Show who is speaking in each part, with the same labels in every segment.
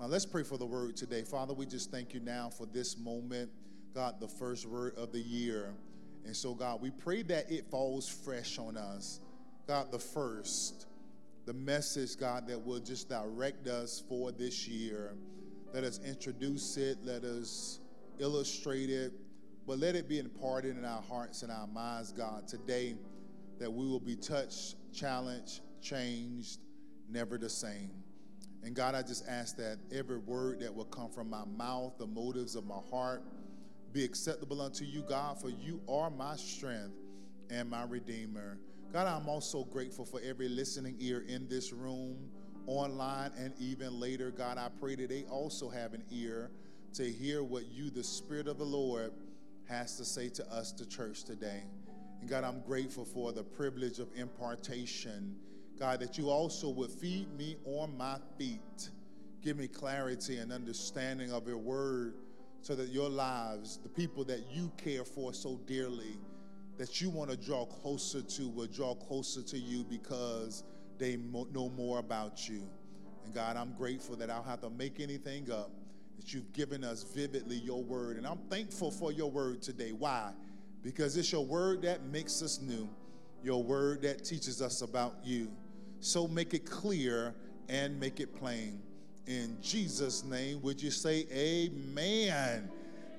Speaker 1: Uh, let's pray for the word today. Father, we just thank you now for this moment, God, the first word of the year. And so, God, we pray that it falls fresh on us. God, the first, the message, God, that will just direct us for this year. Let us introduce it, let us illustrate it, but let it be imparted in our hearts and our minds, God, today, that we will be touched, challenged, changed, never the same. And God, I just ask that every word that will come from my mouth, the motives of my heart, be acceptable unto you, God, for you are my strength and my redeemer. God, I'm also grateful for every listening ear in this room, online, and even later. God, I pray that they also have an ear to hear what you, the Spirit of the Lord, has to say to us, the church, today. And God, I'm grateful for the privilege of impartation. God, that you also would feed me on my feet. Give me clarity and understanding of your word so that your lives, the people that you care for so dearly, that you want to draw closer to, will draw closer to you because they know more about you. And God, I'm grateful that I don't have to make anything up, that you've given us vividly your word. And I'm thankful for your word today. Why? Because it's your word that makes us new, your word that teaches us about you. So make it clear and make it plain. In Jesus' name, would you say amen?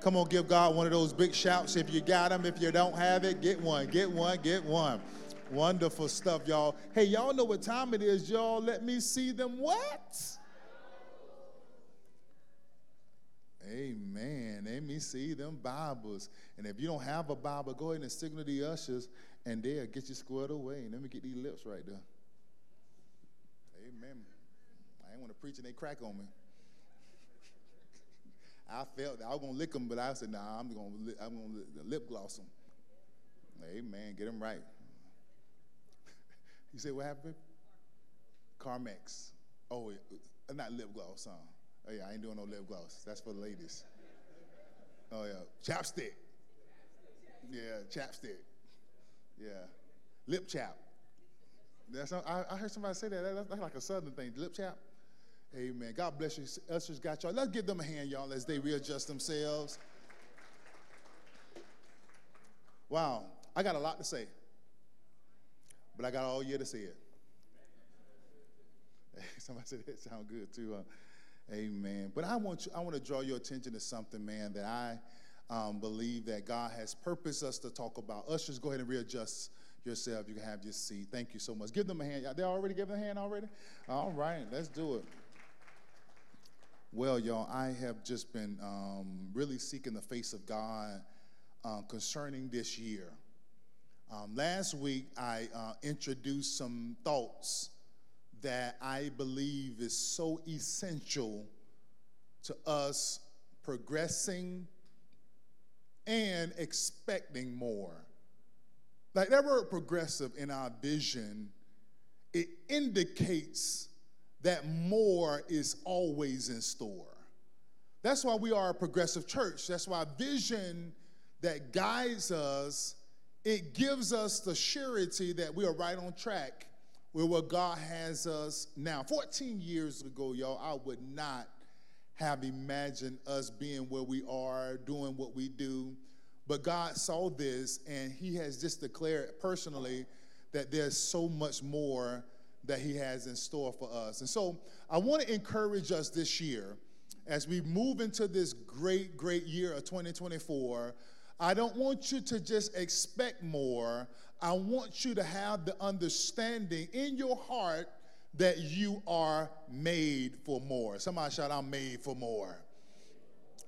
Speaker 1: Come on, give God one of those big shouts if you got them. If you don't have it, get one, get one, get one. Wonderful stuff, y'all. Hey, y'all know what time it is, y'all. Let me see them what? Amen. Let me see them Bibles. And if you don't have a Bible, go ahead and signal the ushers, and they'll get you squared away. Let me get these lips right there. Amen. I ain't want to preach and they crack on me. I felt I was gonna lick them, but I said, "Nah, I'm gonna I'm gonna lip gloss them." Amen. Get them right. you say what happened? Carmex. Oh, uh, not lip gloss, huh? Oh yeah, I ain't doing no lip gloss. That's for the ladies. Oh yeah, chapstick. Yeah, chapstick. Yeah, lip chap. That's I, I heard somebody say that. That's like a southern thing. Lip chap. Amen. God bless you. Ushers got y'all. Let's give them a hand, y'all, as they readjust themselves. Wow. I got a lot to say, but I got all year to say it. Somebody said that sound good too. Uh, amen. But I want you, I want to draw your attention to something, man, that I um, believe that God has purposed us to talk about. Ushers, go ahead and readjust yourself. You can have your seat. Thank you so much. Give them a hand. They already giving a hand already? All right, let's do it. Well, y'all, I have just been um, really seeking the face of God uh, concerning this year. Um, last week, I uh, introduced some thoughts that I believe is so essential to us progressing and expecting more. Like that word progressive in our vision, it indicates that more is always in store. That's why we are a progressive church. That's why vision that guides us, it gives us the surety that we are right on track with what God has us now. 14 years ago, y'all, I would not have imagined us being where we are, doing what we do. But God saw this and He has just declared personally that there's so much more that He has in store for us. And so I want to encourage us this year as we move into this great, great year of 2024. I don't want you to just expect more. I want you to have the understanding in your heart that you are made for more. Somebody shout, I'm made for more.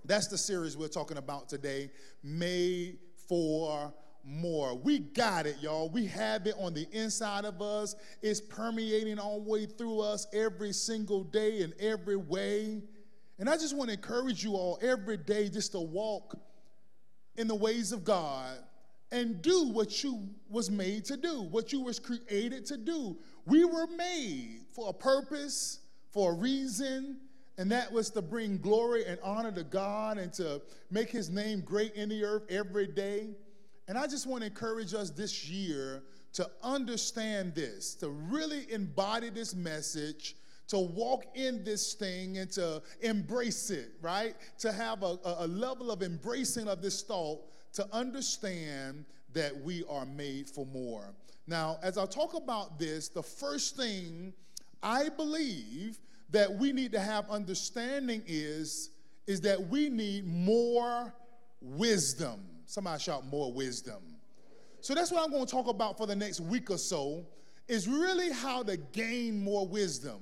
Speaker 1: That's the series we're talking about today. Made for more. We got it, y'all. We have it on the inside of us. It's permeating all the way through us every single day in every way. And I just want to encourage you all every day just to walk in the ways of God and do what you was made to do, what you was created to do. We were made for a purpose, for a reason, and that was to bring glory and honor to God and to make his name great in the earth every day. And I just want to encourage us this year to understand this, to really embody this message, to walk in this thing and to embrace it, right? To have a, a level of embracing of this thought to understand that we are made for more. Now, as I talk about this, the first thing I believe that we need to have understanding is, is that we need more wisdom. Somebody shout more wisdom. So that's what I'm going to talk about for the next week or so is really how to gain more wisdom.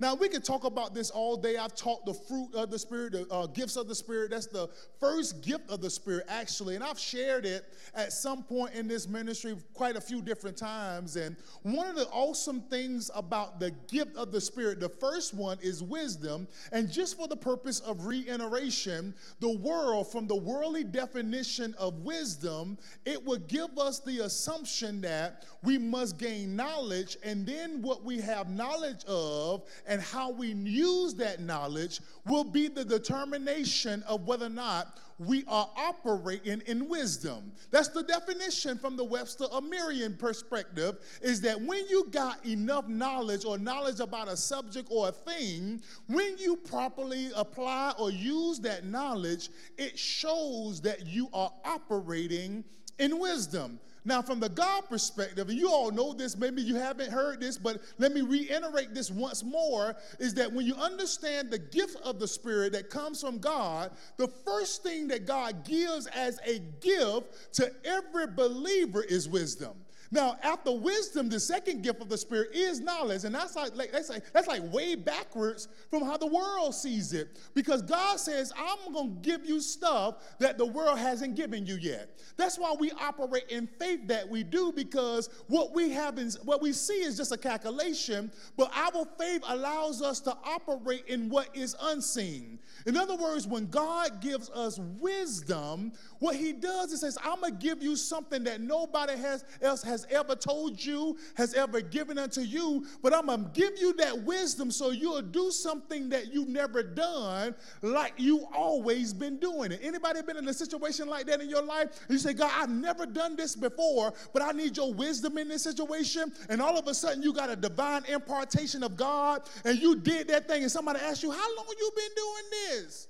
Speaker 1: Now, we could talk about this all day. I've taught the fruit of the Spirit, the uh, gifts of the Spirit. That's the first gift of the Spirit, actually. And I've shared it at some point in this ministry quite a few different times. And one of the awesome things about the gift of the Spirit, the first one is wisdom. And just for the purpose of reiteration, the world, from the worldly definition of wisdom, it would give us the assumption that we must gain knowledge. And then what we have knowledge of, and how we use that knowledge will be the determination of whether or not we are operating in wisdom. That's the definition from the Webster or Merriam perspective is that when you got enough knowledge or knowledge about a subject or a thing, when you properly apply or use that knowledge, it shows that you are operating in wisdom. Now, from the God perspective, and you all know this, maybe you haven't heard this, but let me reiterate this once more is that when you understand the gift of the Spirit that comes from God, the first thing that God gives as a gift to every believer is wisdom. Now, after wisdom, the second gift of the Spirit is knowledge. And that's like, that's like that's like way backwards from how the world sees it. Because God says, I'm going to give you stuff that the world hasn't given you yet. That's why we operate in faith that we do, because what we have is what we see is just a calculation, but our faith allows us to operate in what is unseen. In other words, when God gives us wisdom, what he does is says, I'm gonna give you something that nobody has else has ever told you, has ever given unto you, but I'm going to give you that wisdom so you'll do something that you've never done like you always been doing it. Anybody been in a situation like that in your life? You say, God, I've never done this before, but I need your wisdom in this situation. And all of a sudden you got a divine impartation of God and you did that thing and somebody asked you, how long you been doing this?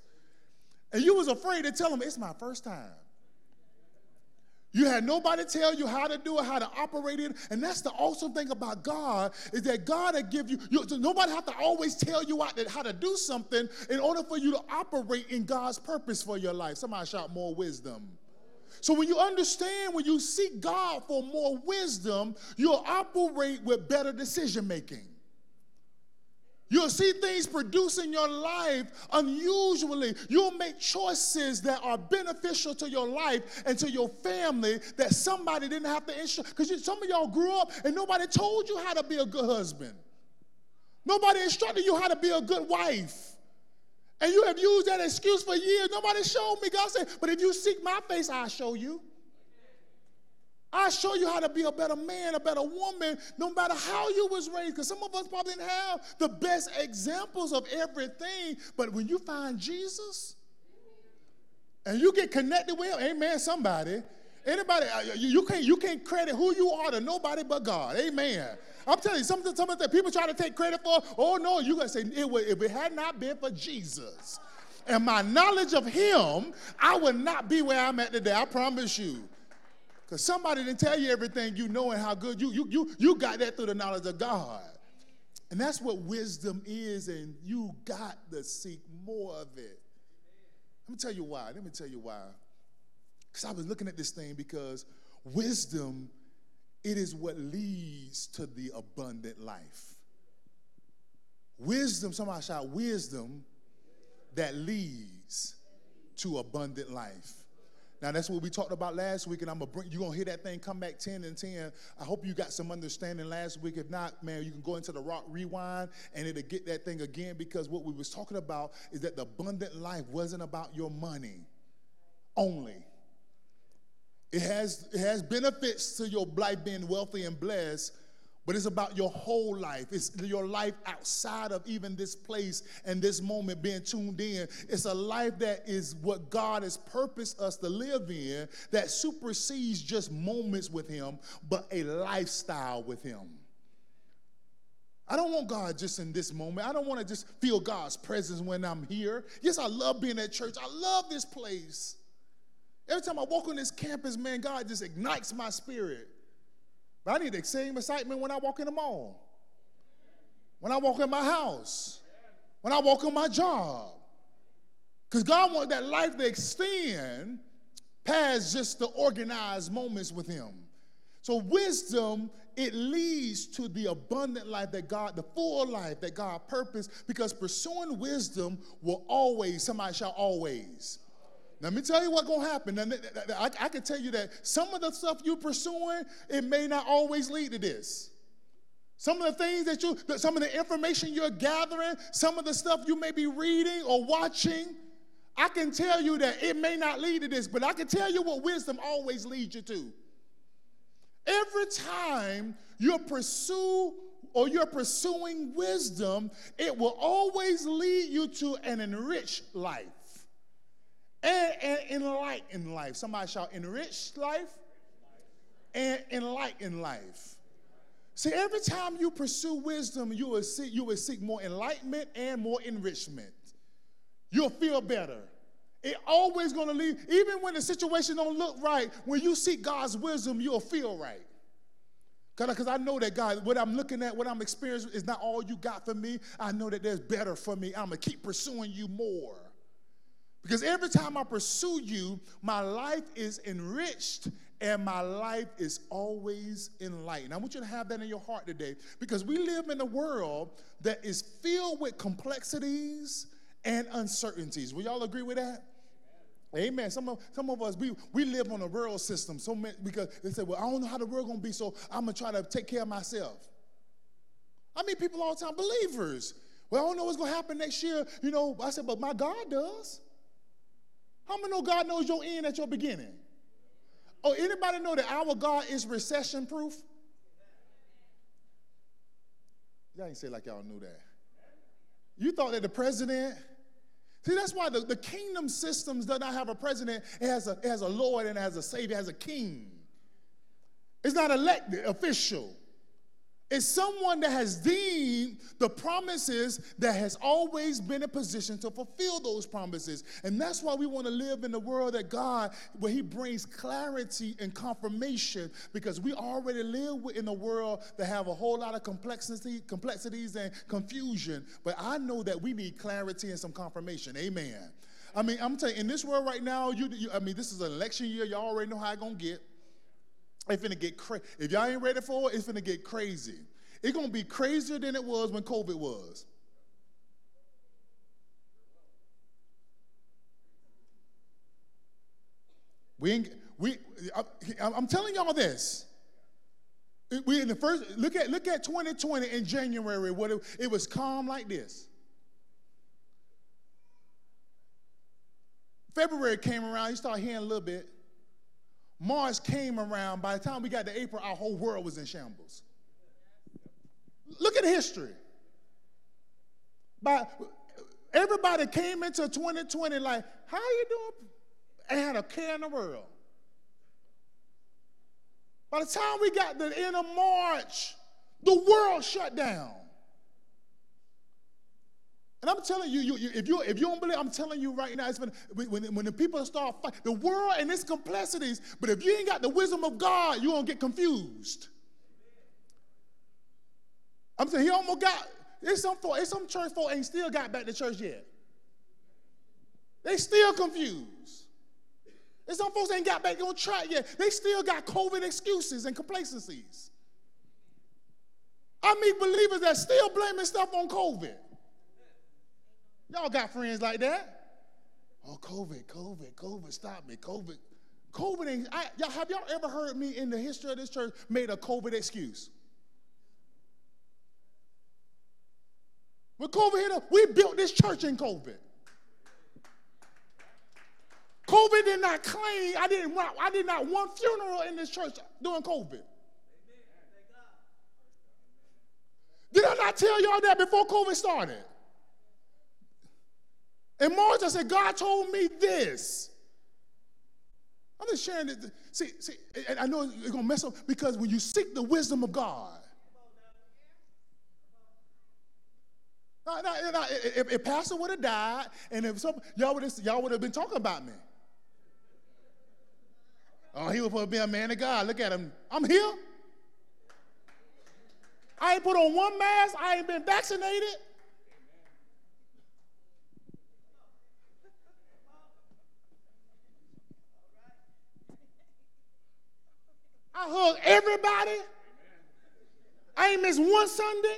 Speaker 1: And you was afraid to tell them, it's my first time. You had nobody tell you how to do it, how to operate it. And that's the awesome thing about God is that God will give you, you nobody have to always tell you how to do something in order for you to operate in God's purpose for your life. Somebody shout more wisdom. So when you understand, when you seek God for more wisdom, you'll operate with better decision making. You'll see things produce in your life unusually. You'll make choices that are beneficial to your life and to your family that somebody didn't have to instruct. Because some of y'all grew up and nobody told you how to be a good husband. Nobody instructed you how to be a good wife. And you have used that excuse for years. Nobody showed me. God said, but if you seek my face, I'll show you. I show you how to be a better man, a better woman, no matter how you was raised. Because some of us probably didn't have the best examples of everything. But when you find Jesus and you get connected with him, amen, somebody. Anybody, uh, you, can't you can't credit who you are to nobody but God. Amen. I'm telling you, something, something that people try to take credit for. Oh no, you gotta say it would, if it had not been for Jesus and my knowledge of him, I would not be where I'm at today. I promise you. Because somebody didn't tell you everything you know and how good you, you, you, you got that through the knowledge of God. And that's what wisdom is, and you got to seek more of it. Let me tell you why. Let me tell you why. Because I was looking at this thing because wisdom, it is what leads to the abundant life. Wisdom, somebody shout, wisdom that leads to abundant life. Now that's what we talked about last week, and I'm gonna bring you're gonna hear that thing come back 10 and 10. I hope you got some understanding last week. If not, man, you can go into the rock rewind and it'll get that thing again because what we was talking about is that the abundant life wasn't about your money only. It has it has benefits to your life being wealthy and blessed, but it's about your whole life. It's your life outside of even this place and this moment being tuned in. It's a life that is what God has purposed us to live in that supersedes just moments with Him, but a lifestyle with Him. I don't want God just in this moment. I don't want to just feel God's presence when I'm here. Yes, I love being at church. I love this place. Every time I walk on this campus, man, God just ignites my spirit. But I need the same excitement when I walk in the mall, when I walk in my house, when I walk on my job. Because God wants that life to extend past just the organized moments with Him. So, wisdom, it leads to the abundant life that God, the full life that God purposed, because pursuing wisdom will always, somebody shall always. Let me tell you what's going to happen. And I, I can tell you that some of the stuff you're pursuing, it may not always lead to this. Some of the things that you, some of the information you're gathering, some of the stuff you may be reading or watching, I can tell you that it may not lead to this, but I can tell you what wisdom always leads you to. Every time you pursue or you're pursuing wisdom, it will always lead you to an enriched life and an enlightened life. Somebody shall enrich life and enlighten life. See, every time you pursue wisdom, you will seek, you will seek more enlightenment and more enrichment. You'll feel better. It always going to lead, even when the situation don't look right, when you seek God's wisdom, you'll feel right. Because I know that God, what I'm looking at, what I'm experiencing is not all you got for me. I know that there's better for me. I'm going to keep pursuing you more. Because every time I pursue you, my life is enriched and my life is always enlightened. I want you to have that in your heart today because we live in a world that is filled with complexities and uncertainties. Will y'all agree with that? Amen. Some of, some of us, we, we live on a world system so many, because they say, well, I don't know how the world going to be, so I'm going to try to take care of myself. I meet people all the time, believers. Well, I don't know what's going to happen next year. You know, I said, but my God does. How many know God knows your end at your beginning? Oh, anybody know that our God is recession proof? Y'all ain't say like y'all knew that. You thought that the president, see, that's why the, the kingdom systems does not have a president, it has a, it has a Lord and it has a Savior, it has a king. It's not elected, official. It's someone that has deemed the promises that has always been in position to fulfill those promises. And that's why we want to live in the world that God, where He brings clarity and confirmation, because we already live in a world that have a whole lot of complexity, complexities and confusion. But I know that we need clarity and some confirmation. Amen. I mean, I'm telling you, in this world right now, you, you I mean, this is an election year. Y'all already know how it's gonna get. It's gonna get crazy. If y'all ain't ready for it, it's gonna get crazy. It's gonna be crazier than it was when COVID was. We, ain't, we, I, I'm telling y'all this. We in the first look at look at 2020 in January. What it, it was calm like this. February came around. You start hearing a little bit. March came around. By the time we got to April, our whole world was in shambles. Look at history. But everybody came into 2020 like, how you doing? And had a care in the world. By the time we got to the end of March, the world shut down. And I'm telling you, you, you, if, you if you don't believe, I'm telling you right now, it's when, when the people start fighting, the world and its complexities, but if you ain't got the wisdom of God, you're going to get confused. I'm saying he almost got, there's some, folk, there's some church folk ain't still got back to church yet. They still confused. There's some folks ain't got back on track yet. They still got COVID excuses and complacencies. I meet believers that still blaming stuff on COVID. Y'all got friends like that? Oh, COVID, COVID, COVID, stop me, COVID. COVID ain't, I, y'all, have y'all ever heard me in the history of this church made a COVID excuse? When COVID hit us, we built this church in COVID. COVID did not claim, I didn't I did not one funeral in this church during COVID. Did I not tell y'all that before COVID started? March, I said, God told me this. I'm just sharing it. See, see, and I know it's gonna mess up because when you seek the wisdom of God, no, no, if, if Pastor would have died, and if some y'all would have y'all would have been talking about me. Oh, he would be a man of God. Look at him. I'm here. I ain't put on one mask. I ain't been vaccinated. I hug everybody. I ain't missed one Sunday.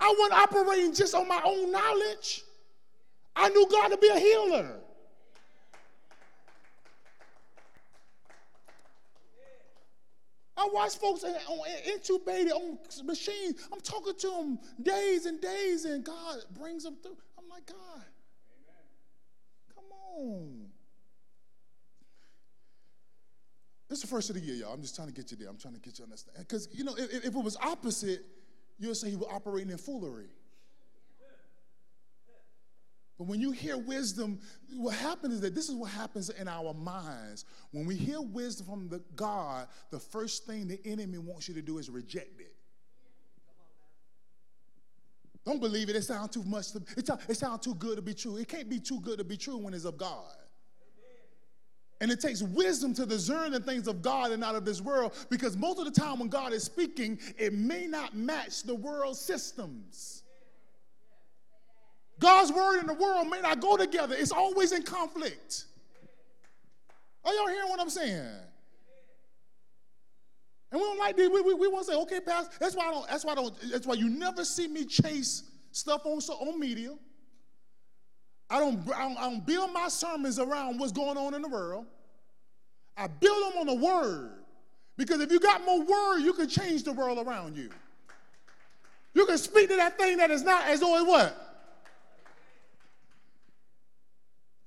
Speaker 1: I wasn't operating just on my own knowledge. I knew God to be a healer. I watch folks intubated on machines. I'm talking to them days and days, and God brings them through. I'm like, God, is the first of the year, y'all. I'm just trying to get you there. I'm trying to get you understand. Because, you know, if, if, it was opposite, you'll say he was operating in foolery. But when you hear wisdom, what happens is that this is what happens in our minds. When we hear wisdom from the God, the first thing the enemy wants you to do is reject it. Don't believe it. It sounds too much. To, it, it sounds too good to be true. It can't be too good to be true when it's of God. And it takes wisdom to discern the things of God and not of this world because most of the time when God is speaking, it may not match the world systems. God's word and the world may not go together, it's always in conflict. Are y'all hearing what I'm saying? And we don't like this. We, we, we want to say, okay, Pastor. That's why I don't. That's why I don't. That's why you never see me chase stuff on on media. I don't, I don't, I don't build my sermons around what's going on in the world. I build them on the word. Because if you got more word, you can change the world around you. You can speak to that thing that is not as though it was.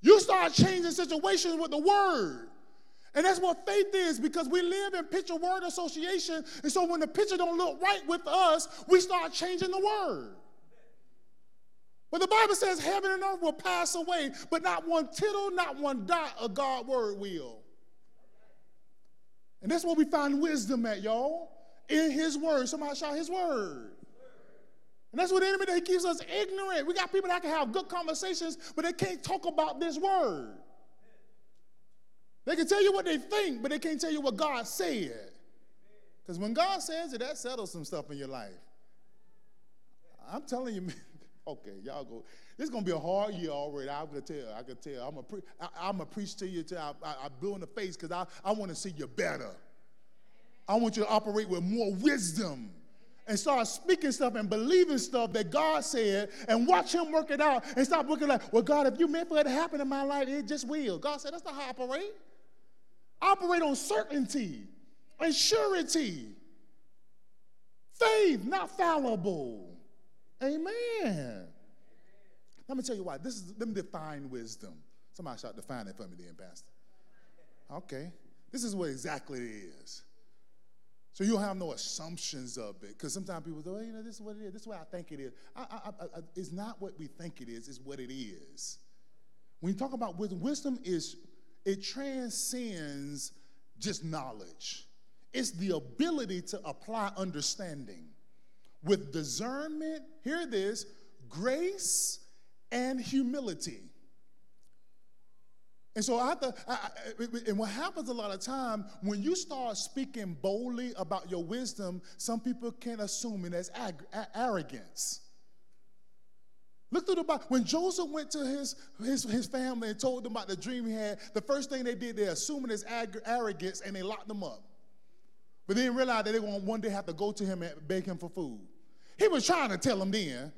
Speaker 1: You start changing situations with the word. And that's what faith is because we live in picture word association. And so when the picture don't look right with us, we start changing the word. But the Bible says heaven and earth will pass away, but not one tittle, not one dot of God's word will. And that's where we find wisdom at, y'all. In his word. Somebody shout his word. And that's what the enemy that keeps us ignorant. We got people that can have good conversations, but they can't talk about this word. They can tell you what they think, but they can't tell you what God said. Because when God says it, that settles some stuff in your life. I'm telling you, Okay, y'all go. This is gonna be a hard year already. I can tell. I can tell. I'm a pre- I, am a preach to you till I, I, I blow in the face because I, I want to see you better. I want you to operate with more wisdom and start speaking stuff and believing stuff that God said and watch Him work it out and stop looking like, well, God, if you meant for it to happen in my life, it just will. God said, that's not how I operate. Operate on certainty and surety, faith, not fallible. Amen. Let me tell you why. This is let me define wisdom. Somebody shout define it for me then, Pastor. Okay. This is what exactly it is. So you'll have no assumptions of it. Because sometimes people say, oh, you know, this is what it is. This is what I think it is. I, I, I, it's not what we think it is, it's what it is. When you talk about wisdom, wisdom is, it transcends just knowledge. It's the ability to apply understanding with discernment, hear this, grace and humility. And so I have to, I, and what happens a lot of time when you start speaking boldly about your wisdom, some people can assume it as ag- arrogance. Look through the Bible. When Joseph went to his, his, his family and told them about the dream he had, the first thing they did, they assumed his arrogance and they locked him up. But they didn't realize that they were going to one day have to go to him and beg him for food. He was trying to tell them then.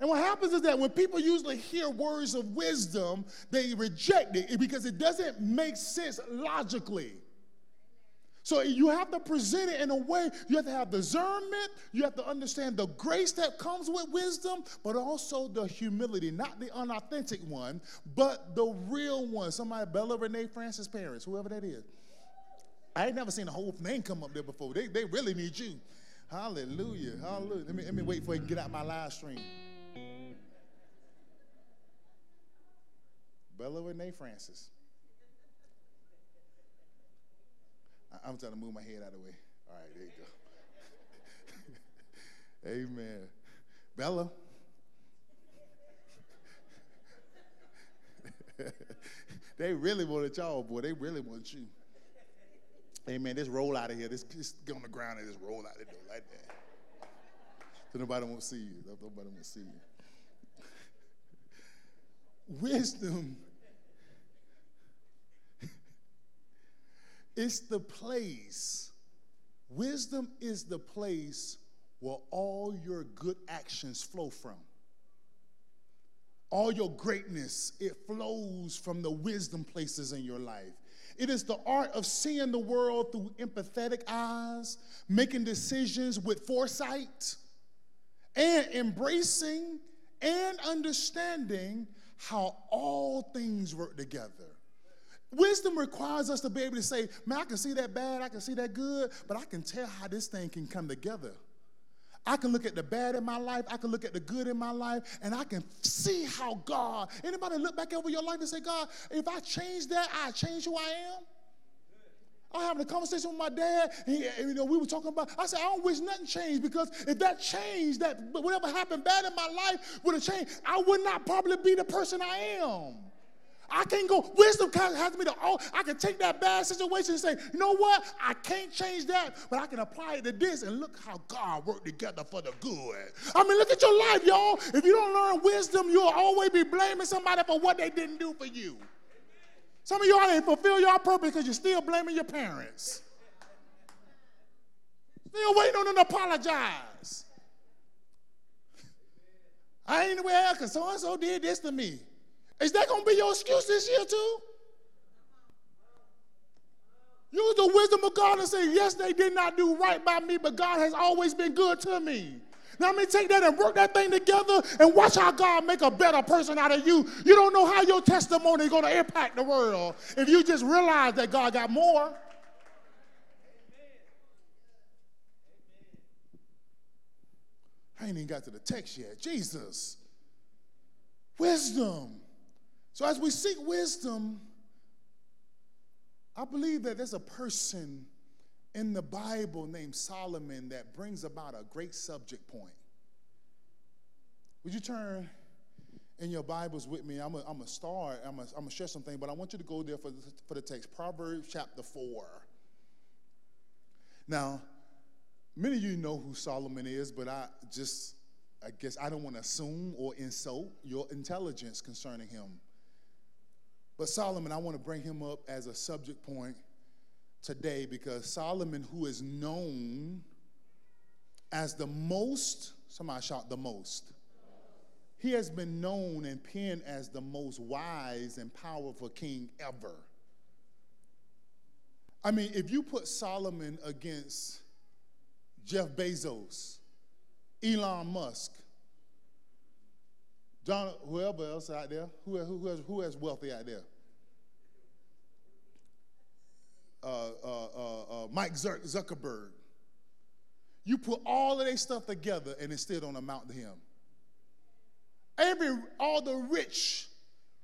Speaker 1: And what happens is that when people usually hear words of wisdom, they reject it because it doesn't make sense logically. So you have to present it in a way, you have to have discernment, you have to understand the grace that comes with wisdom, but also the humility, not the unauthentic one, but the real one. Somebody, Bella Renee Francis' parents, whoever that is. I ain't never seen a whole name come up there before. They, they really need you. Hallelujah. Hallelujah. Let me, let me wait for you to get out my live stream. Bella Renee Francis. I, I'm trying to move my head out of the way. All right, there you go. Amen. Bella. they really wanted y'all, boy. They really want you. Amen. Just roll out of here. Just get on the ground and just roll out the door like that. So nobody won't see you. Nobody won't see you. Wisdom It's the place. Wisdom is the place where all your good actions flow from. All your greatness, it flows from the wisdom places in your life. It is the art of seeing the world through empathetic eyes, making decisions with foresight, and embracing and understanding how all things work together. Wisdom requires us to be able to say, man, I can see that bad, I can see that good, but I can tell how this thing can come together. I can look at the bad in my life, I can look at the good in my life, and I can see how God, anybody look back over your life and say, God, if I change that, I change who I am? I having a conversation with my dad, and he, you know, we were talking about, I said, I don't wish nothing changed because if that changed, that whatever happened bad in my life would have changed, I would not probably be the person I am. I can't go. Wisdom has me to, oh, I can take that bad situation and say, you know what? I can't change that, but I can apply it to this and look how God worked together for the good. I mean, look at your life, y'all. If you don't learn wisdom, you'll always be blaming somebody for what they didn't do for you. Some of y'all ain't fulfill your purpose because you're still blaming your parents. Still waiting on them to apologize. I ain't else because so and so did this to me. Is that going to be your excuse this year too? Use the wisdom of God and say, yes, they did not do right by me, but God has always been good to me. Now, let me take that and work that thing together and watch how God make a better person out of you. You don't know how your testimony is going to impact the world if you just realize that God got more. I ain't even got to the text yet. Jesus. Wisdom. So as we seek wisdom, I believe that there's a person in the Bible named Solomon that brings about a great subject point. Would you turn in your Bibles with me? I'm going to start, I'm going to share something, but I want you to go there for the, for the text. Proverbs chapter 4. Now, many of you know who Solomon is, but I just, I guess I don't want to assume or insult your intelligence concerning him. But Solomon, I want to bring him up as a subject point today because Solomon, who is known as the most, somebody shout the most, he has been known and penned as the most wise and powerful king ever. I mean, if you put Solomon against Jeff Bezos, Elon Musk, John, whoever else out there, who, who, who has wealthy out there? Uh, uh, uh, uh Mike Zuckerberg. You put all of their stuff together and it still don't amount to him. Every, all the rich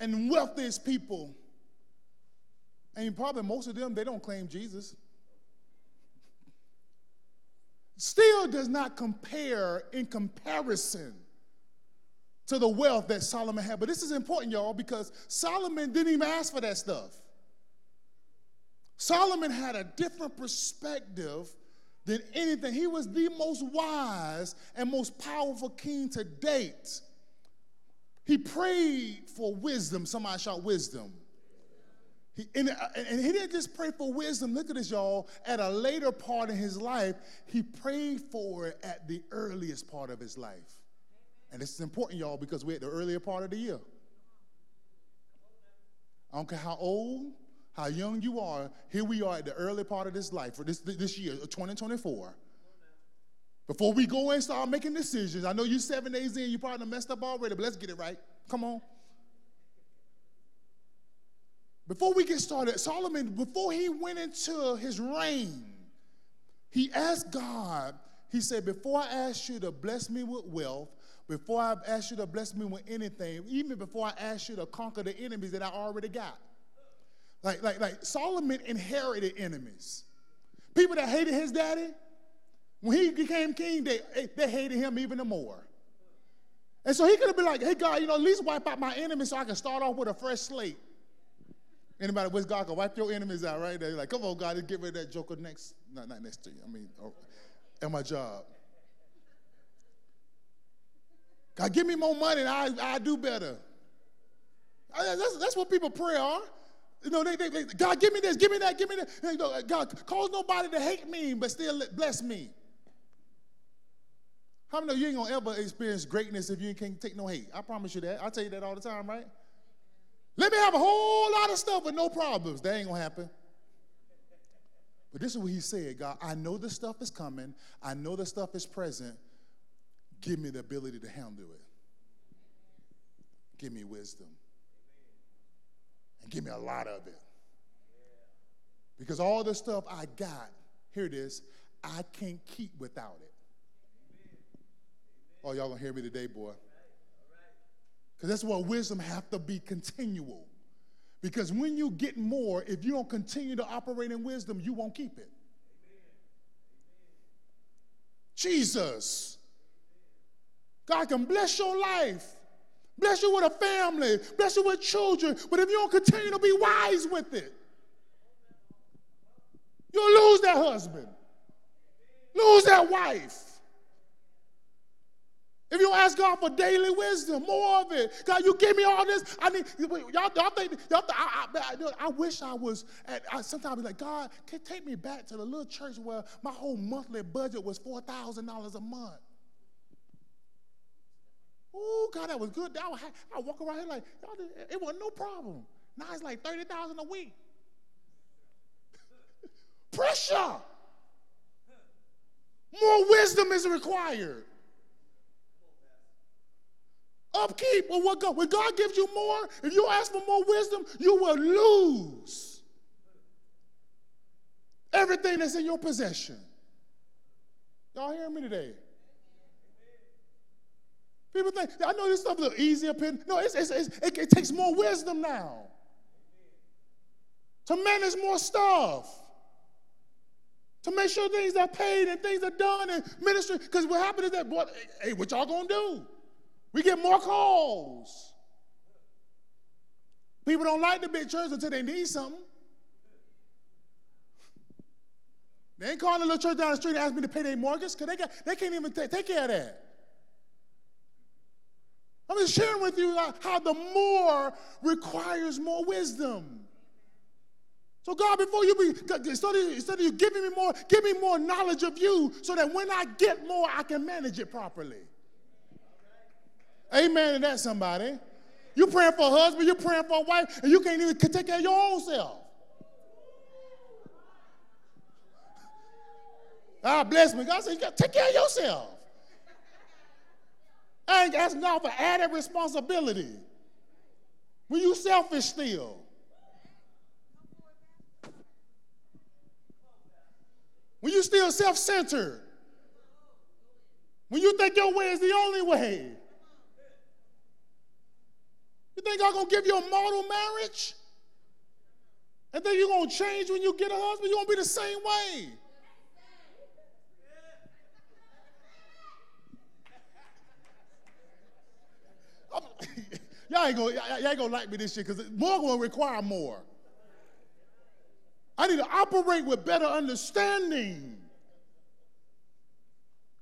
Speaker 1: and wealthiest people, and probably most of them, they don't claim Jesus. Still does not compare in comparison to the wealth that Solomon had. But this is important, y'all, because Solomon didn't even ask for that stuff. Solomon had a different perspective than anything. He was the most wise and most powerful king to date. He prayed for wisdom. Somebody shout wisdom. He, and, uh, and, he didn't just pray for wisdom. Look at this, y'all. At a later part in his life, he prayed for it at the earliest part of his life. And this is important, y'all, because we're at the earlier part of the year. I don't care how old, how young you are, here we are at the early part of this life, for this, this year, uh, 2024. Before we go and start making decisions, I know you seven days in, you probably messed up already, but let's get it right. Come on. Before we get started, Solomon, before he went into his reign, he asked God, he said, Before I ask you to bless me with wealth, before I ask you to bless me with anything, even before I ask you to conquer the enemies that I already got. Like, like, like Solomon inherited enemies. people that hated his daddy, when he became king, they, eh, they hated him even more. And so he could have been like, hey, God, you know, at least wipe out my enemies so I can start off with a fresh slate. Anybody wish God could wipe your enemies out right there? You're like, come on, God, get rid of that joker next, not, not next to you. I mean, oh, at my job. God, give me more money and I, I do better. That's, that's what people pray are. You know, they, they, they, God, give me this, give me that, give me that. You know, God, cause nobody to hate me, but still bless me. How many of you ain't gonna ever experience greatness if you can't take no hate? I promise you that. I tell you that all the time, right? Let me have a whole lot of stuff with no problems. That ain't gonna happen. But this is what he said, God, I know the stuff is coming. I know the stuff is present. Give me the ability to handle it. Give me wisdom. Give me a lot of it. Because all the stuff I got, here it is, I can't keep without it. Oh, y'all gonna hear me today, boy. Because that's why wisdom have to be continual. Because when you get more, if you don't continue to operate in wisdom, you won't keep it. Jesus. God can bless your life, bless you with a family, bless you with children, but if you don't continue to be wise with it, you'll lose that husband, lose that wife. If you ask God for daily wisdom, more of it. God, you give me all this. I need y'all. Y'all think y'all. Th- I, I, I, wish I was. At, I sometimes be like, God, can take me back to the little church where my whole monthly budget was four thousand dollars a month. Oh God, that was good. I, I walk around here like it wasn't no problem. Now it's like thirty thousand a week. Pressure. More wisdom is required upkeep of what God. When God gives you more, if you ask for more wisdom, you will lose everything that's in your possession. Y'all hearing me today? People think, I know this stuff is easier. No, it's, it's, it's, it, it takes more wisdom now to manage more stuff to make sure things are paid and things are done and ministry. Because what happened is that, boy, hey, what y'all gonna do? We get more calls. People don't like the big church until they need something. They ain't calling the little church down the street and ask me to pay their mortgage because they, they can't even t- take care of that. I'm just sharing with you how the more requires more wisdom. So, God, before you be, instead of, instead of you giving me more, give me more knowledge of you so that when I get more, I can manage it properly. Amen to that, somebody. You're praying for a husband, you're praying for a wife, and you can't even take care of your own self. God bless me. God said, you got to take care of yourself. Ain't asking God for added responsibility. When you selfish still. When you still self-centered. When you think your way is the only way. You think I'm gonna give you a model marriage? And then you're gonna change when you get a husband? You're gonna be the same way. y'all ain't gonna y'all ain't gonna like me this year because more gonna require more. I need to operate with better understanding.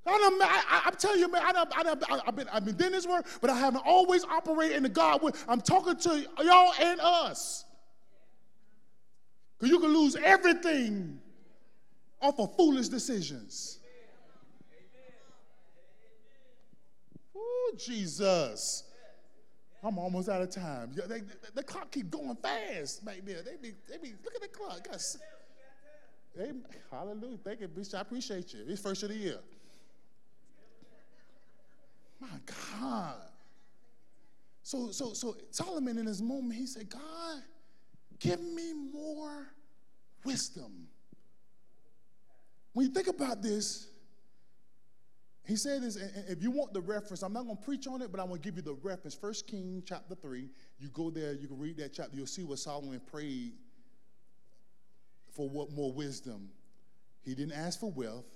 Speaker 1: I am telling you, man, I've, been, I've been doing this work, but I haven't always operated in the God way. I'm talking to y'all and us. Because you can lose everything off of foolish decisions. Oh, Jesus. I'm almost out of time. They, they, the clock keep going fast back there. They be, they be, look at the clock. They, hallelujah. Thank you, Bishop. I appreciate you. It's first of the year. My God. So, so, so Solomon in his moment, he said, God, give me more wisdom. When you think about this, he said this, and if you want the reference, I'm not going to preach on it, but I'm going to give you the reference. First King chapter 3. You go there, you can read that chapter. You'll see what Solomon prayed for what more wisdom. He didn't ask for wealth,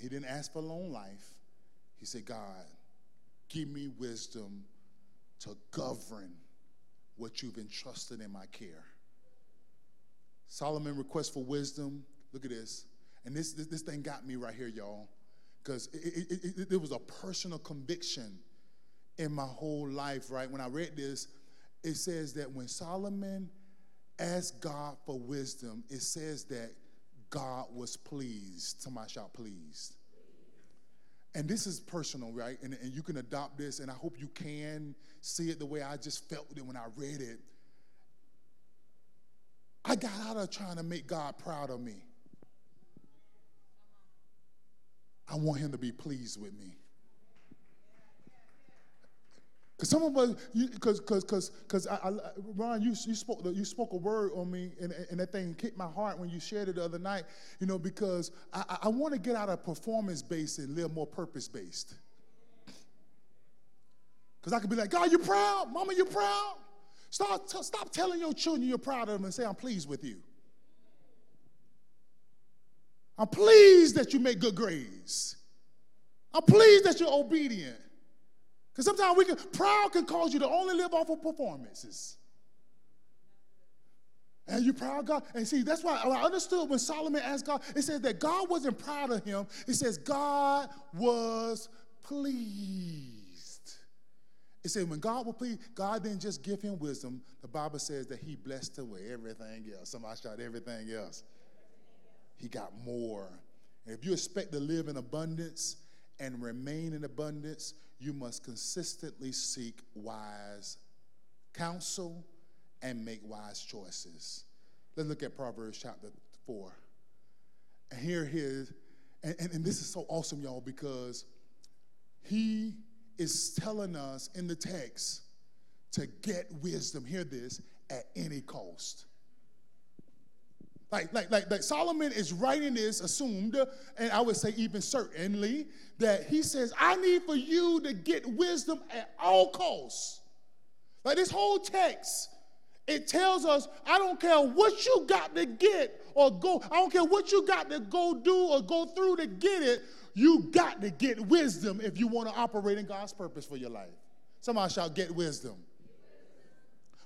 Speaker 1: he didn't ask for long life. He said, God, give me wisdom to govern what you've entrusted in my care. Solomon requests for wisdom. Look at this. And this, this, this thing got me right here, y'all, because it, it, it, it, was a personal conviction in my whole life, right? When I read this, it says that when Solomon asked God for wisdom, it says that God was pleased. Somebody shout, pleased. And this is personal, right? And, and you can adopt this, and I hope you can see it the way I just felt it when I read it. I got out of trying to make God proud of me. I want him to be pleased with me. Cause some of us, because because because because Ron, you you spoke you spoke a word on me, and, and that thing kicked my heart when you shared it the other night. You know, because I, I want to get out of performance based and live more purpose based. Because I could be like, God, you proud, Mama, you proud. Stop t- stop telling your children you're proud of them and say, I'm pleased with you. I'm pleased that you make good grades. I'm pleased that you're obedient. Because sometimes we can, proud can cause you to only live off of performances. And you proud God. And see, that's why I understood when Solomon asked God, it says that God wasn't proud of him. It says God was pleased. It said when God was pleased, God didn't just give him wisdom. The Bible says that he blessed away everything else. Somebody shout everything else. He got more. And if you expect to live in abundance and remain in abundance, you must consistently seek wise counsel and make wise choices. Let's look at Proverbs chapter 4. And here he is, and, and, and this is so awesome, y'all, because he is telling us in the text to get wisdom, hear this, at any cost. Like, like, like, like Solomon is writing this, assumed, and I would say even certainly, that he says, I need for you to get wisdom at all costs. Like this whole text, it tells us, I don't care what you got to get or go, I don't care what you got to go do or go through to get it, you got to get wisdom if you want to operate in God's purpose for your life. Somebody shall get wisdom.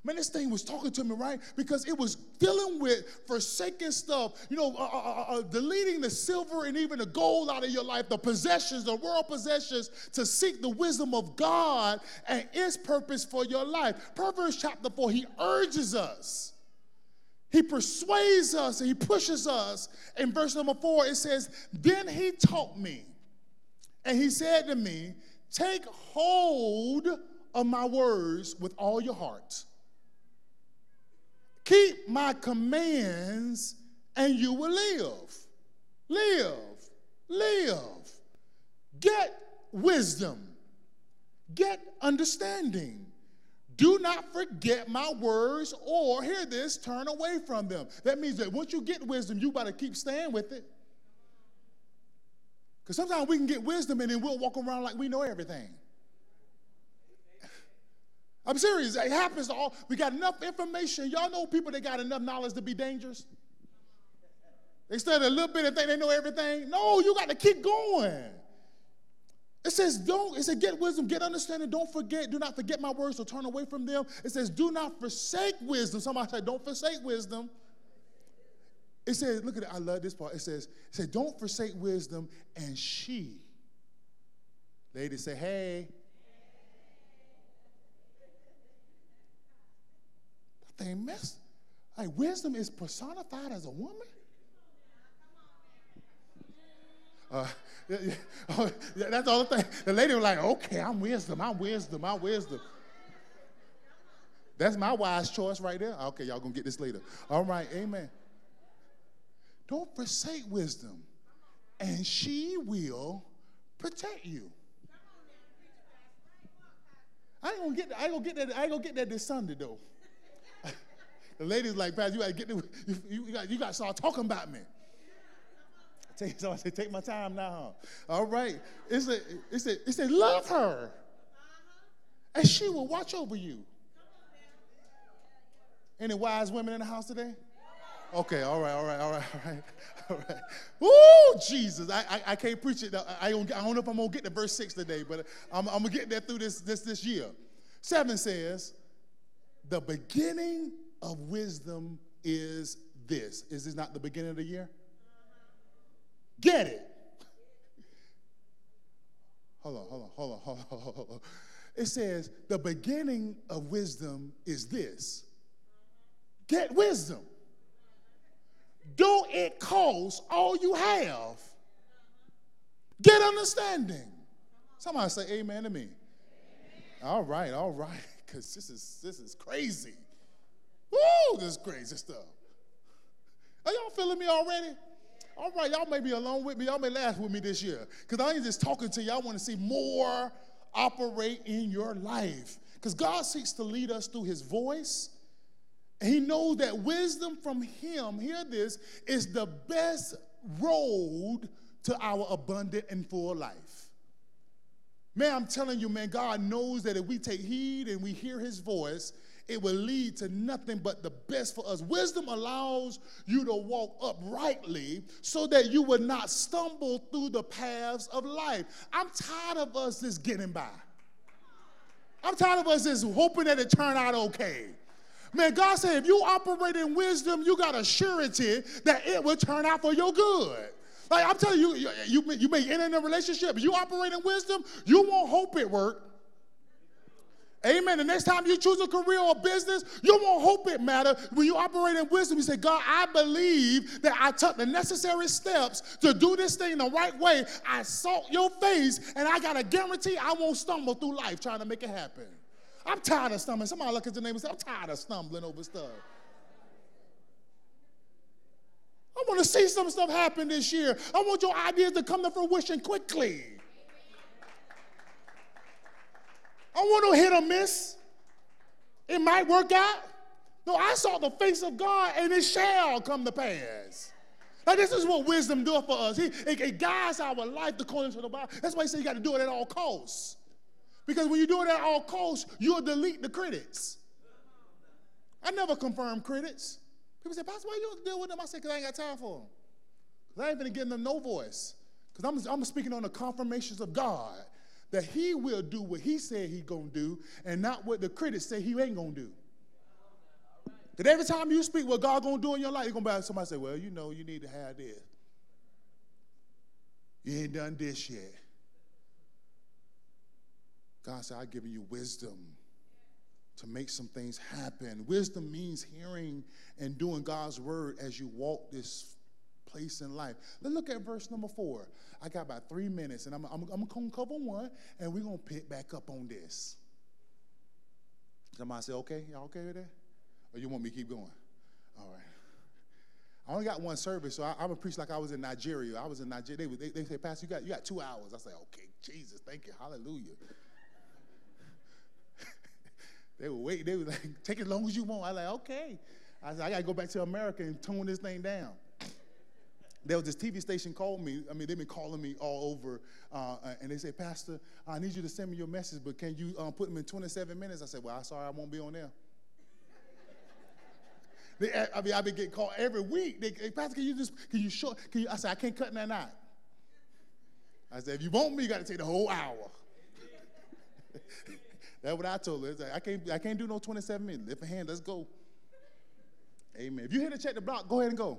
Speaker 1: Man, this thing was talking to me, right? Because it was dealing with forsaken stuff, you know, uh, uh, uh, uh, deleting the silver and even the gold out of your life, the possessions, the world possessions, to seek the wisdom of God and its purpose for your life. Proverbs chapter 4, he urges us. He persuades us and he pushes us. In verse number four, it says, Then he taught me, and he said to me, Take hold of my words with all your heart Keep my commands and you will live. Live. Live. Get wisdom. Get understanding. Do not forget my words or, hear this, turn away from them. That means that once you get wisdom, you to keep staying with it. Because sometimes we can get wisdom and then we'll walk around like we know everything. I'm serious. It happens to all. We got enough information. Y'all know people that got enough knowledge to be dangerous. They study a little bit and think they know everything. No, you got to keep going. It says, don't, it says, get wisdom, get understanding, don't forget, do not forget my words or turn away from them. It says, do not forsake wisdom. Somebody said, don't forsake wisdom. It says, look at it, I love this part. It says, it says, don't forsake wisdom, and she. Ladies say, hey, They mess. Like wisdom is personified as a woman. Uh, oh, that's all the thing. The lady was like, okay, I'm wisdom, I'm wisdom, I'm wisdom. That's my wise choice right there. Okay, y'all gonna get this later. All right, amen. Don't forsake wisdom, and she will protect you. I ain't gonna get I ain't gonna get that, I ain't gonna get that this Sunday though. The lady's like, Pastor, you gotta get the, you, you, got, you got to start talking about me. Take, so I said, take my time now. All right. It said, it said, it said love her. Uh-huh. And she will watch over you. Any wise women in the house today? Okay, all right, all right, all right, all right, all right. Woo, Jesus! I, I, I can't preach it. I don't, I don't know if I'm gonna get to verse six today, but I'm, I'm gonna get there through this this this year. Seven says, "The beginning of wisdom is this." Is this not the beginning of the year? Get it? Hold on, hold on, hold on, hold on, hold on. It says, "The beginning of wisdom is this." Get wisdom. Do it cost all you have? Get understanding. Somebody say amen to me. All right, all right, because this is this is crazy. Woo, this is crazy stuff. Are y'all feeling me already? All right, y'all may be alone with me. Y'all may laugh with me this year. Because I ain't just talking to you. I want to see more operate in your life. Because God seeks to lead us through his voice he knows that wisdom from him, hear this, is the best road to our abundant and full life. Man, I'm telling you, man, God knows that if we take heed and we hear his voice, it will lead to nothing but the best for us. Wisdom allows you to walk uprightly so that you will not stumble through the paths of life. I'm tired of us just getting by. I'm tired of us just hoping that it turn out okay. Man, God said if you operate in wisdom, you got a surety that it will turn out for your good. Like I'm telling you, you, you, you may enter in a relationship. You operate in wisdom, you won't hope it work. Amen. The next time you choose a career or business, you won't hope it matter. When you operate in wisdom, you say, God, I believe that I took the necessary steps to do this thing the right way. I sought your face, and I got a guarantee I won't stumble through life trying to make it happen. I'm tired of stumbling. Somebody look at your neighbor and say, I'm tired of stumbling over stuff. I want to see some stuff happen this year. I want your ideas to come to fruition quickly. I want to hit or miss. It might work out. No, I saw the face of God and it shall come to pass. Like this is what wisdom does for us. He, it, it guides our life according to the Bible. That's why he said you got to do it at all costs. Because when you do it at all costs, you'll delete the critics. I never confirm critics. People say, Pastor, why you deal with them? I say, because I ain't got time for them. Because I ain't to give them no voice. Because I'm, I'm speaking on the confirmations of God that he will do what he said he to do and not what the critics say he ain't to do. Because every time you speak what God to do in your life, you're to be somebody say, well, you know, you need to have this. You ain't done this yet. God said, I've given you wisdom to make some things happen. Wisdom means hearing and doing God's word as you walk this place in life. Let's look at verse number four. I got about three minutes, and I'm, I'm, I'm going to cover one, and we're going to pick back up on this. Somebody say, okay, y'all okay with that? Or you want me to keep going? All right. I only got one service, so I, am gonna preach like I was in Nigeria. I was in Nigeria. They, they, they say, Pastor, you got, you got two hours. I say, okay, Jesus, thank you, hallelujah. They were waiting. They were like, take as long as you want. I was like, okay. I said, I got to go back to America and tone this thing down. There was this TV station called me. I mean, they've been calling me all over, uh, and they say, Pastor, I need you to send me your message, but can you um, put them in 27 minutes? I said, Well, I'm sorry, I won't be on there. they, I mean, I've been getting called every week. They, hey, Pastor, can you just, can you show, can you? I said, I can't cut that out. I said, if you want me, you got to take the whole hour. That's what I told her. I can't, I can't do no 27 minutes. Lift a hand, let's go. Amen. If you're here to check the block, go ahead and go.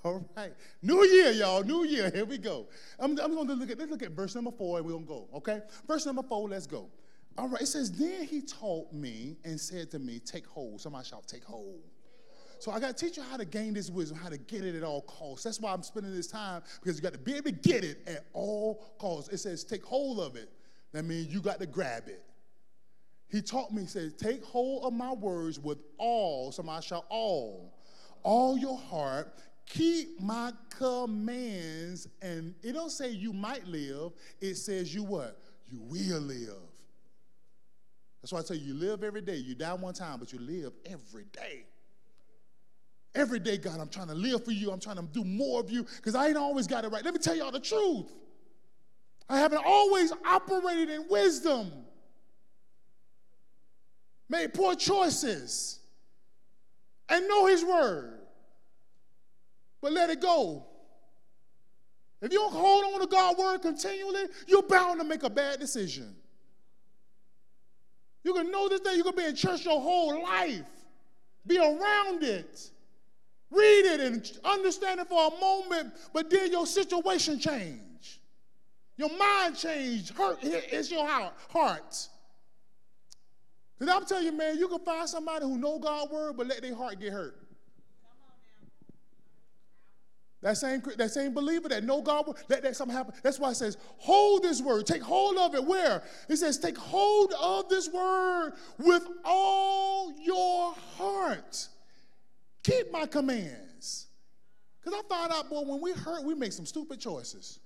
Speaker 1: All right. New year, y'all. New year. Here we go. I'm, I'm going to look at, let's look at verse number four and we're going to go. Okay? Verse number four, let's go. All right. It says, Then he taught me and said to me, Take hold. Somebody shout, Take hold. So I got to teach you how to gain this wisdom, how to get it at all costs. That's why I'm spending this time because you got to be able to get it at all costs. It says take hold of it. That means you got to grab it. He taught me, he says, take hold of my words with all, somebody shout all, all your heart, keep my commands, and it don't say you might live, it says you what? You will live. That's why I tell you, you live every day. You die one time, but you live every day. Every day, God, I'm trying to live for you. I'm trying to do more of you because I ain't always got it right. Let me tell y'all the truth. I haven't always operated in wisdom. made poor choices, and know His word, but let it go. If you don't hold on to God's word continually, you're bound to make a bad decision. You can know this thing, you can be in church your whole life, be around it, read it and understand it for a moment, but then your situation change. Your mind change, hurt, it's your heart. Because I'm telling you, man, you can find somebody who know God's word, but let their heart get hurt. That same, that same believer that know God, will let that something happen. That's why it says, hold this word. Take hold of it. Where? It says, take hold of this word with all your heart. Keep my commands. Because I find out, boy, when we hurt, we make some stupid choices.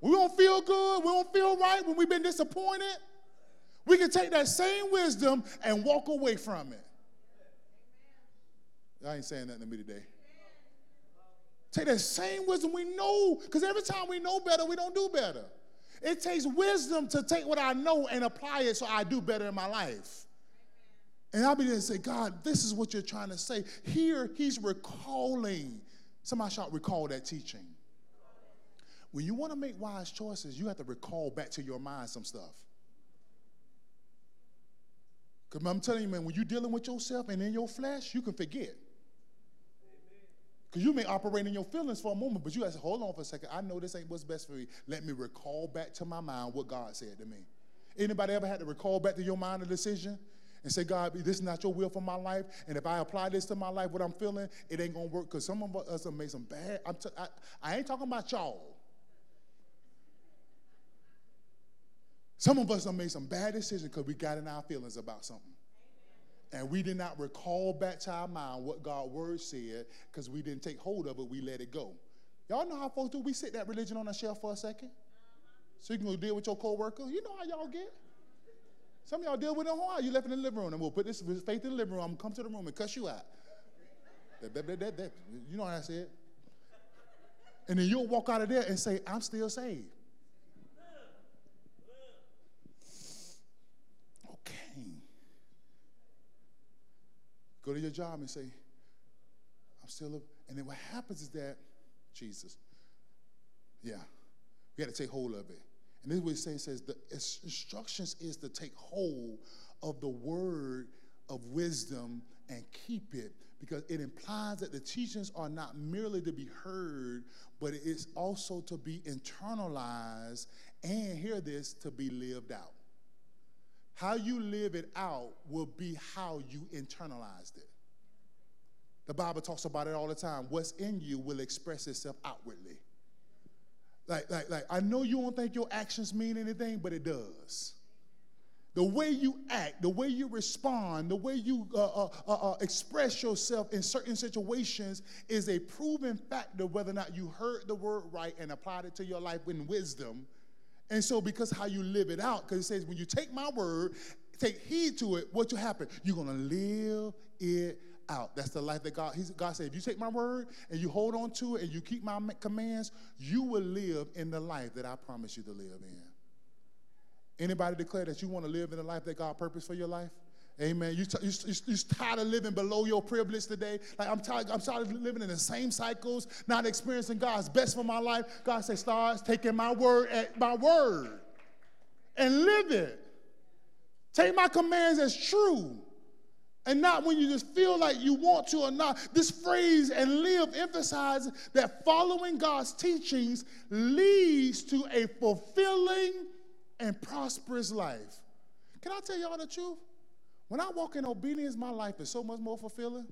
Speaker 1: We don't feel good. We don't feel right when we've been disappointed. We can take that same wisdom and walk away from it. I ain't saying nothing to me today. Take that same wisdom we know, because every time we know better, we don't do better. It takes wisdom to take what I know and apply it so I do better in my life. And I'll be there and say, God, this is what you're trying to say. Here, he's recalling. Somebody shout, recall that teaching. When you want to make wise choices, you have to recall back to your mind some stuff. Because I'm telling you, man, when you're dealing with yourself and in your flesh, you can forget. Because you may operate in your feelings for a moment, but you have to hold on for a second. I know this ain't what's best for me. Let me recall back to my mind what God said to me. Anybody ever had to recall back to your mind a decision and say, God, this is not your will for my life, and if I apply this to my life, what I'm feeling, it ain't gonna work. Because some of us have made some bad. I'm t- I, I ain't talking about y'all. Some of us have made some bad decisions because we got in our feelings about something. And we did not recall back to our mind what God's word said because we didn't take hold of it, we let it go. Y'all know how folks do? We sit that religion on a shelf for a second. So you can go deal with your coworker. You know how y'all get. Some of y'all deal with it hard. Oh, you left in the living room, and we'll put this faith in the living room. I'm come to the room and cuss you out. That, that, that, that, you know what I said. And then you'll walk out of there and say, I'm still saved. Go to your job and say, I'm still, a, and then what happens is that, Jesus, yeah, we got to take hold of it. And this is what says, says the instructions is to take hold of the word of wisdom and keep it because it implies that the teachings are not merely to be heard, but it is also to be internalized and, hear this, to be lived out. How you live it out will be how you internalized it. The Bible talks about it all the time. What's in you will express itself outwardly. Like, like, like, I know you don't think your actions mean anything, but it does. The way you act, the way you respond, the way you uh, uh, uh, uh express yourself in certain situations is a proven factor whether or not you heard the word right and applied it to your life in wisdom and so, because how you live it out, because it says, when you take my word, take heed to it, what will happen? You're going to live it out. That's the life that God, God said, if you take my word and you hold on to it and you keep my commands, you will live in the life that I promise you to live in. Anybody declare that you want to live in the life that God purposed for your life? Amen. You, you, you, you tired of living below your privilege today? Like I'm tired, I'm tired of living in the same cycles, not experiencing God's best for my life. God says, start taking my word at my word and live it. Take my commands as true. And not when you just feel like you want to or not. This phrase and live emphasizes that following God's teachings leads to a fulfilling and prosperous life. Can I tell y'all the truth? When I walk in obedience, my life is so much more fulfilling.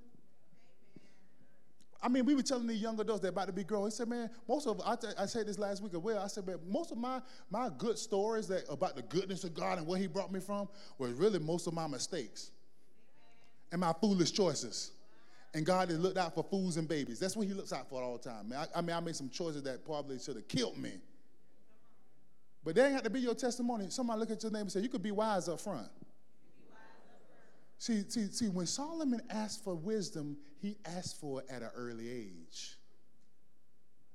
Speaker 1: I mean, we were telling these young adults they're about to be grown. He said, man, most of, I, t- I said this last week as well. I said, man, most of my, my good stories that about the goodness of God and where he brought me from was really most of my mistakes and my foolish choices. And God has looked out for fools and babies. That's what he looks out for all the time. Man, I, I mean, I made some choices that probably should have killed me. But they ain't got to be your testimony. Somebody look at your name and say, you could be wise up front. See, see, see, when Solomon asked for wisdom, he asked for it at an early age.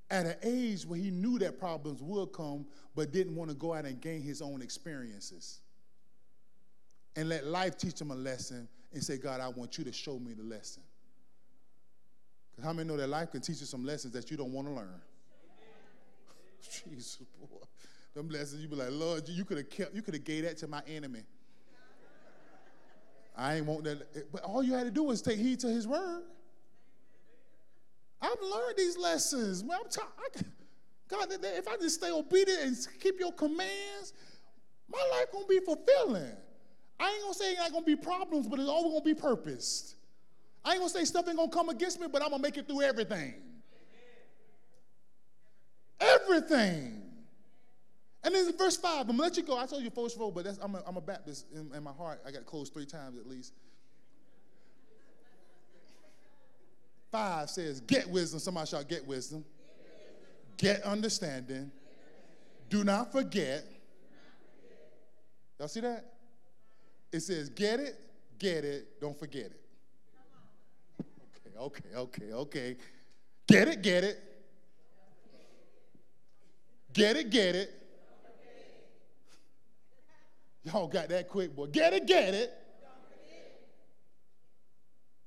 Speaker 1: At an age where he knew that problems would come, but didn't want to go out and gain his own experiences. and let life teach him a lesson and say, God, I want you to show me the lesson. Because how many know that life can teach you some lessons that you don't want to learn? Jesus, boy. Them lessons, you be like, Lord, you could have kept, you could have gave that to my enemy. I ain't want that. But all you had to do was take heed to his word. I've learned these lessons. Man, I'm t- I, God, if I just stay obedient and keep your commands, my life gonna be fulfilling. I ain't gonna say it ain't gonna be problems, but it's always gonna be purposed. I ain't gonna say stuff ain't gonna come against me, but I'm gonna make it through everything. Everything. And then the verse 5, I'm gonna let you go. I told you first row, but that's, I'm, a, I'm a Baptist in, in my heart. I got closed three times at least. 5 says, Get wisdom. Somebody shout, Get wisdom. Get understanding. Do not forget. Y'all see that? It says, Get it, get it, don't forget it. Okay, okay, okay, okay. Get it, get it. Get it, get it. Y'all got that quick, boy. Get it, get it.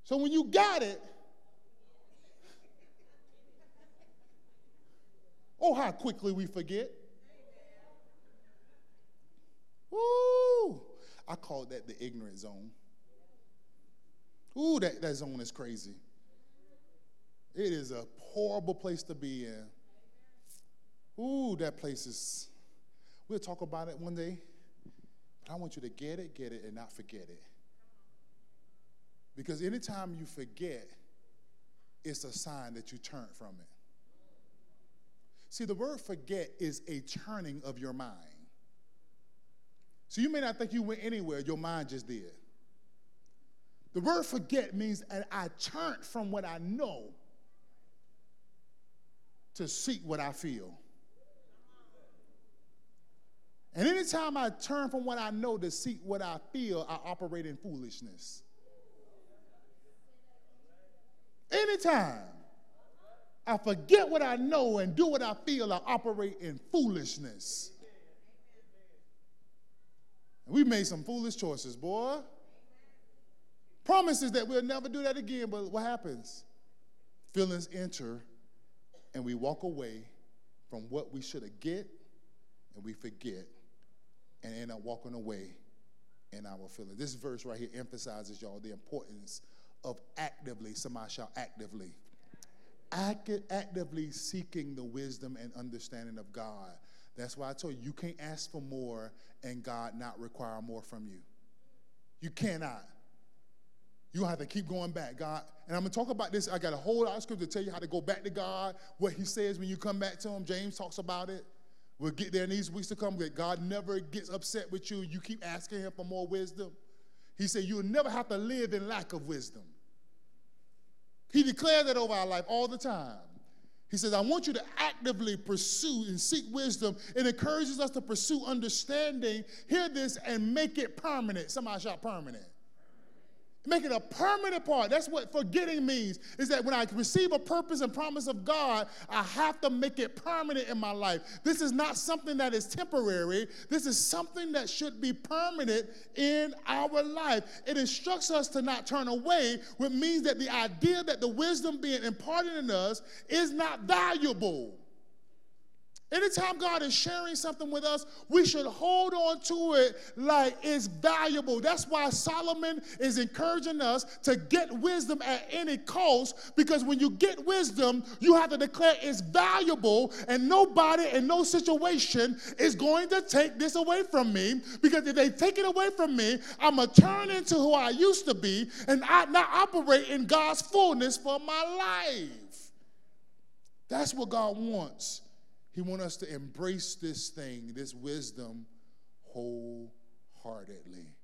Speaker 1: So when you got it, oh, how quickly we forget. Ooh, I call that the ignorant zone. Ooh, that, that zone is crazy. It is a horrible place to be in. Ooh, that place is. We'll talk about it one day. I want you to get it, get it, and not forget it. Because anytime you forget, it's a sign that you turn from it. See, the word forget is a turning of your mind. So you may not think you went anywhere, your mind just did. The word forget means that I turned from what I know to seek what I feel. And anytime I turn from what I know to seek what I feel, I operate in foolishness. Anytime I forget what I know and do what I feel, I operate in foolishness. We made some foolish choices, boy. Promises that we'll never do that again, but what happens? Feelings enter and we walk away from what we should have get and we forget and end up walking away in our feelings. This verse right here emphasizes, y'all, the importance of actively, somebody shall actively, Act, actively seeking the wisdom and understanding of God. That's why I told you, you can't ask for more and God not require more from you. You cannot. You have to keep going back, God. And I'm gonna talk about this. I got a whole lot of scripture to tell you how to go back to God, what He says when you come back to Him. James talks about it. We'll get there in these weeks to come that God never gets upset with you. You keep asking Him for more wisdom. He said, You'll never have to live in lack of wisdom. He declared that over our life all the time. He says, I want you to actively pursue and seek wisdom. It encourages us to pursue understanding, hear this, and make it permanent. Somebody shout permanent. Make it a permanent part. That's what forgetting means. Is that when I receive a purpose and promise of God, I have to make it permanent in my life. This is not something that is temporary. This is something that should be permanent in our life. It instructs us to not turn away, which means that the idea that the wisdom being imparted in us is not valuable. Anytime God is sharing something with us, we should hold on to it like it's valuable. That's why Solomon is encouraging us to get wisdom at any cost, because when you get wisdom, you have to declare it's valuable, and nobody in no situation is going to take this away from me. Because if they take it away from me, I'm going to turn into who I used to be and I not operate in God's fullness for my life. That's what God wants. He wants us to embrace this thing, this wisdom, wholeheartedly.